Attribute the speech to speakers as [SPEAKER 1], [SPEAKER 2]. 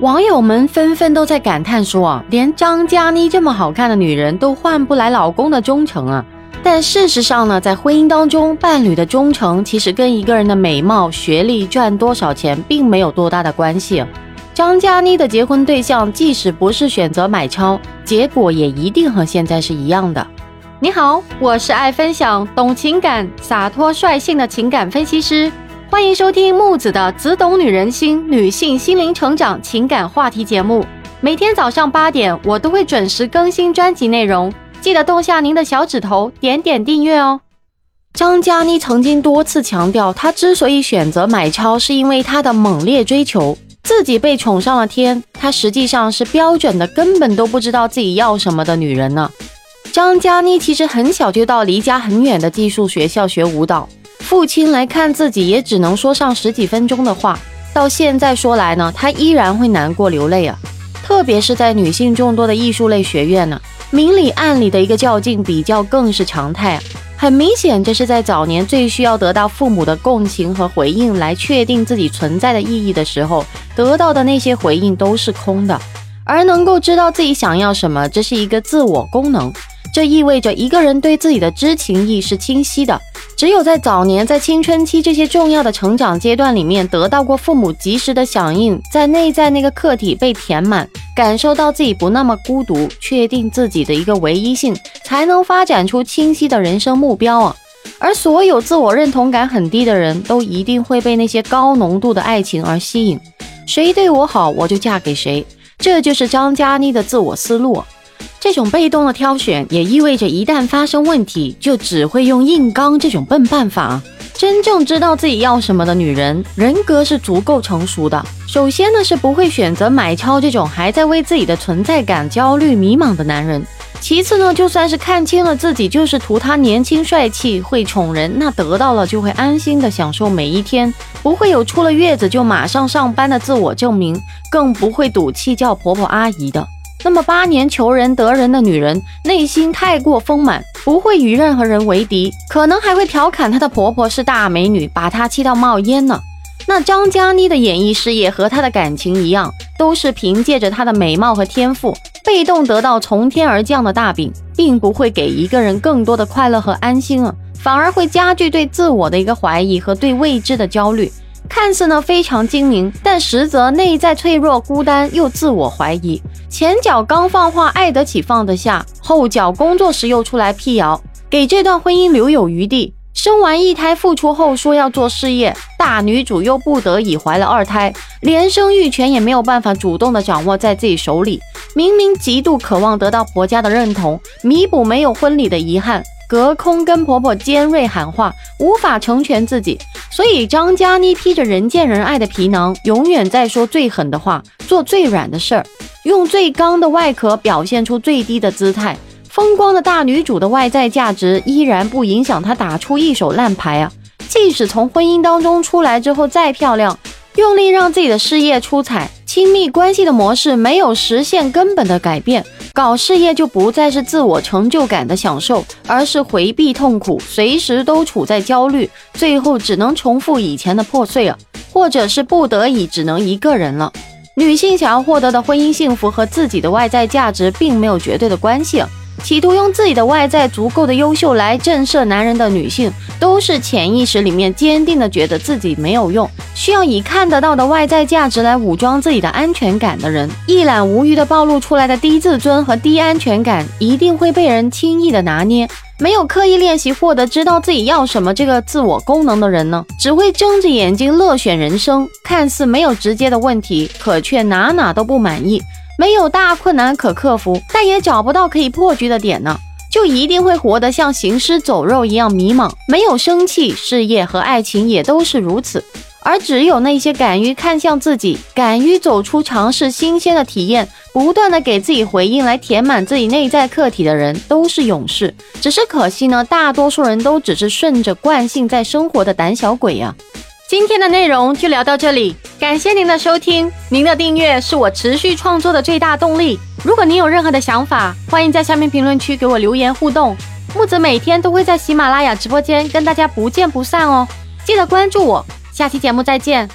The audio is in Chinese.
[SPEAKER 1] 网友们纷纷都在感叹说啊，连张嘉倪这么好看的女人都换不来老公的忠诚啊。但事实上呢，在婚姻当中，伴侣的忠诚其实跟一个人的美貌、学历、赚多少钱并没有多大的关系。张嘉倪的结婚对象，即使不是选择买超，结果也一定和现在是一样的。你好，我是爱分享、懂情感、洒脱率性的情感分析师，欢迎收听木子的《只懂女人心》女性心灵成长情感话题节目。每天早上八点，我都会准时更新专辑内容。记得动下您的小指头，点点订阅哦。张嘉倪曾经多次强调，她之所以选择买超，是因为她的猛烈追求，自己被宠上了天。她实际上是标准的，根本都不知道自己要什么的女人呢。张嘉倪其实很小就到离家很远的寄宿学校学舞蹈，父亲来看自己也只能说上十几分钟的话。到现在说来呢，他依然会难过流泪啊，特别是在女性众多的艺术类学院呢。明里暗里的一个较劲比较更是常态，很明显，这是在早年最需要得到父母的共情和回应来确定自己存在的意义的时候，得到的那些回应都是空的。而能够知道自己想要什么，这是一个自我功能，这意味着一个人对自己的知情意是清晰的。只有在早年，在青春期这些重要的成长阶段里面，得到过父母及时的响应，在内在那个客体被填满，感受到自己不那么孤独，确定自己的一个唯一性，才能发展出清晰的人生目标啊！而所有自我认同感很低的人，都一定会被那些高浓度的爱情而吸引，谁对我好，我就嫁给谁，这就是张嘉倪的自我思路。这种被动的挑选，也意味着一旦发生问题，就只会用硬刚这种笨办法。真正知道自己要什么的女人，人格是足够成熟的。首先呢，是不会选择买超这种还在为自己的存在感焦虑迷茫的男人。其次呢，就算是看清了自己就是图他年轻帅气、会宠人，那得到了就会安心的享受每一天，不会有出了月子就马上上班的自我证明，更不会赌气叫婆婆阿姨的。那么八年求人得人的女人，内心太过丰满，不会与任何人为敌，可能还会调侃她的婆婆是大美女，把她气到冒烟呢。那张嘉倪的演艺事业和她的感情一样，都是凭借着她的美貌和天赋，被动得到从天而降的大饼，并不会给一个人更多的快乐和安心啊，反而会加剧对自我的一个怀疑和对未知的焦虑。看似呢非常精明，但实则内在脆弱、孤单又自我怀疑。前脚刚放话爱得起放得下，后脚工作时又出来辟谣，给这段婚姻留有余地。生完一胎复出后说要做事业，大女主又不得已怀了二胎，连生育权也没有办法主动的掌握在自己手里。明明极度渴望得到婆家的认同，弥补没有婚礼的遗憾。隔空跟婆婆尖锐喊话，无法成全自己，所以张嘉倪披着人见人爱的皮囊，永远在说最狠的话，做最软的事儿，用最刚的外壳表现出最低的姿态。风光的大女主的外在价值依然不影响她打出一手烂牌啊！即使从婚姻当中出来之后再漂亮，用力让自己的事业出彩，亲密关系的模式没有实现根本的改变。搞事业就不再是自我成就感的享受，而是回避痛苦，随时都处在焦虑，最后只能重复以前的破碎啊，或者是不得已只能一个人了。女性想要获得的婚姻幸福和自己的外在价值并没有绝对的关系。企图用自己的外在足够的优秀来震慑男人的女性，都是潜意识里面坚定的觉得自己没有用，需要以看得到的外在价值来武装自己的安全感的人，一览无余的暴露出来的低自尊和低安全感，一定会被人轻易的拿捏。没有刻意练习获得知道自己要什么这个自我功能的人呢，只会睁着眼睛乐选人生，看似没有直接的问题，可却哪哪都不满意。没有大困难可克服，但也找不到可以破局的点呢，就一定会活得像行尸走肉一样迷茫。没有生气，事业和爱情也都是如此。而只有那些敢于看向自己，敢于走出尝试新鲜的体验，不断的给自己回应来填满自己内在客体的人，都是勇士。只是可惜呢，大多数人都只是顺着惯性在生活的胆小鬼呀。今天的内容就聊到这里，感谢您的收听，您的订阅是我持续创作的最大动力。如果您有任何的想法，欢迎在下面评论区给我留言互动。木子每天都会在喜马拉雅直播间跟大家不见不散哦，记得关注我，下期节目再见。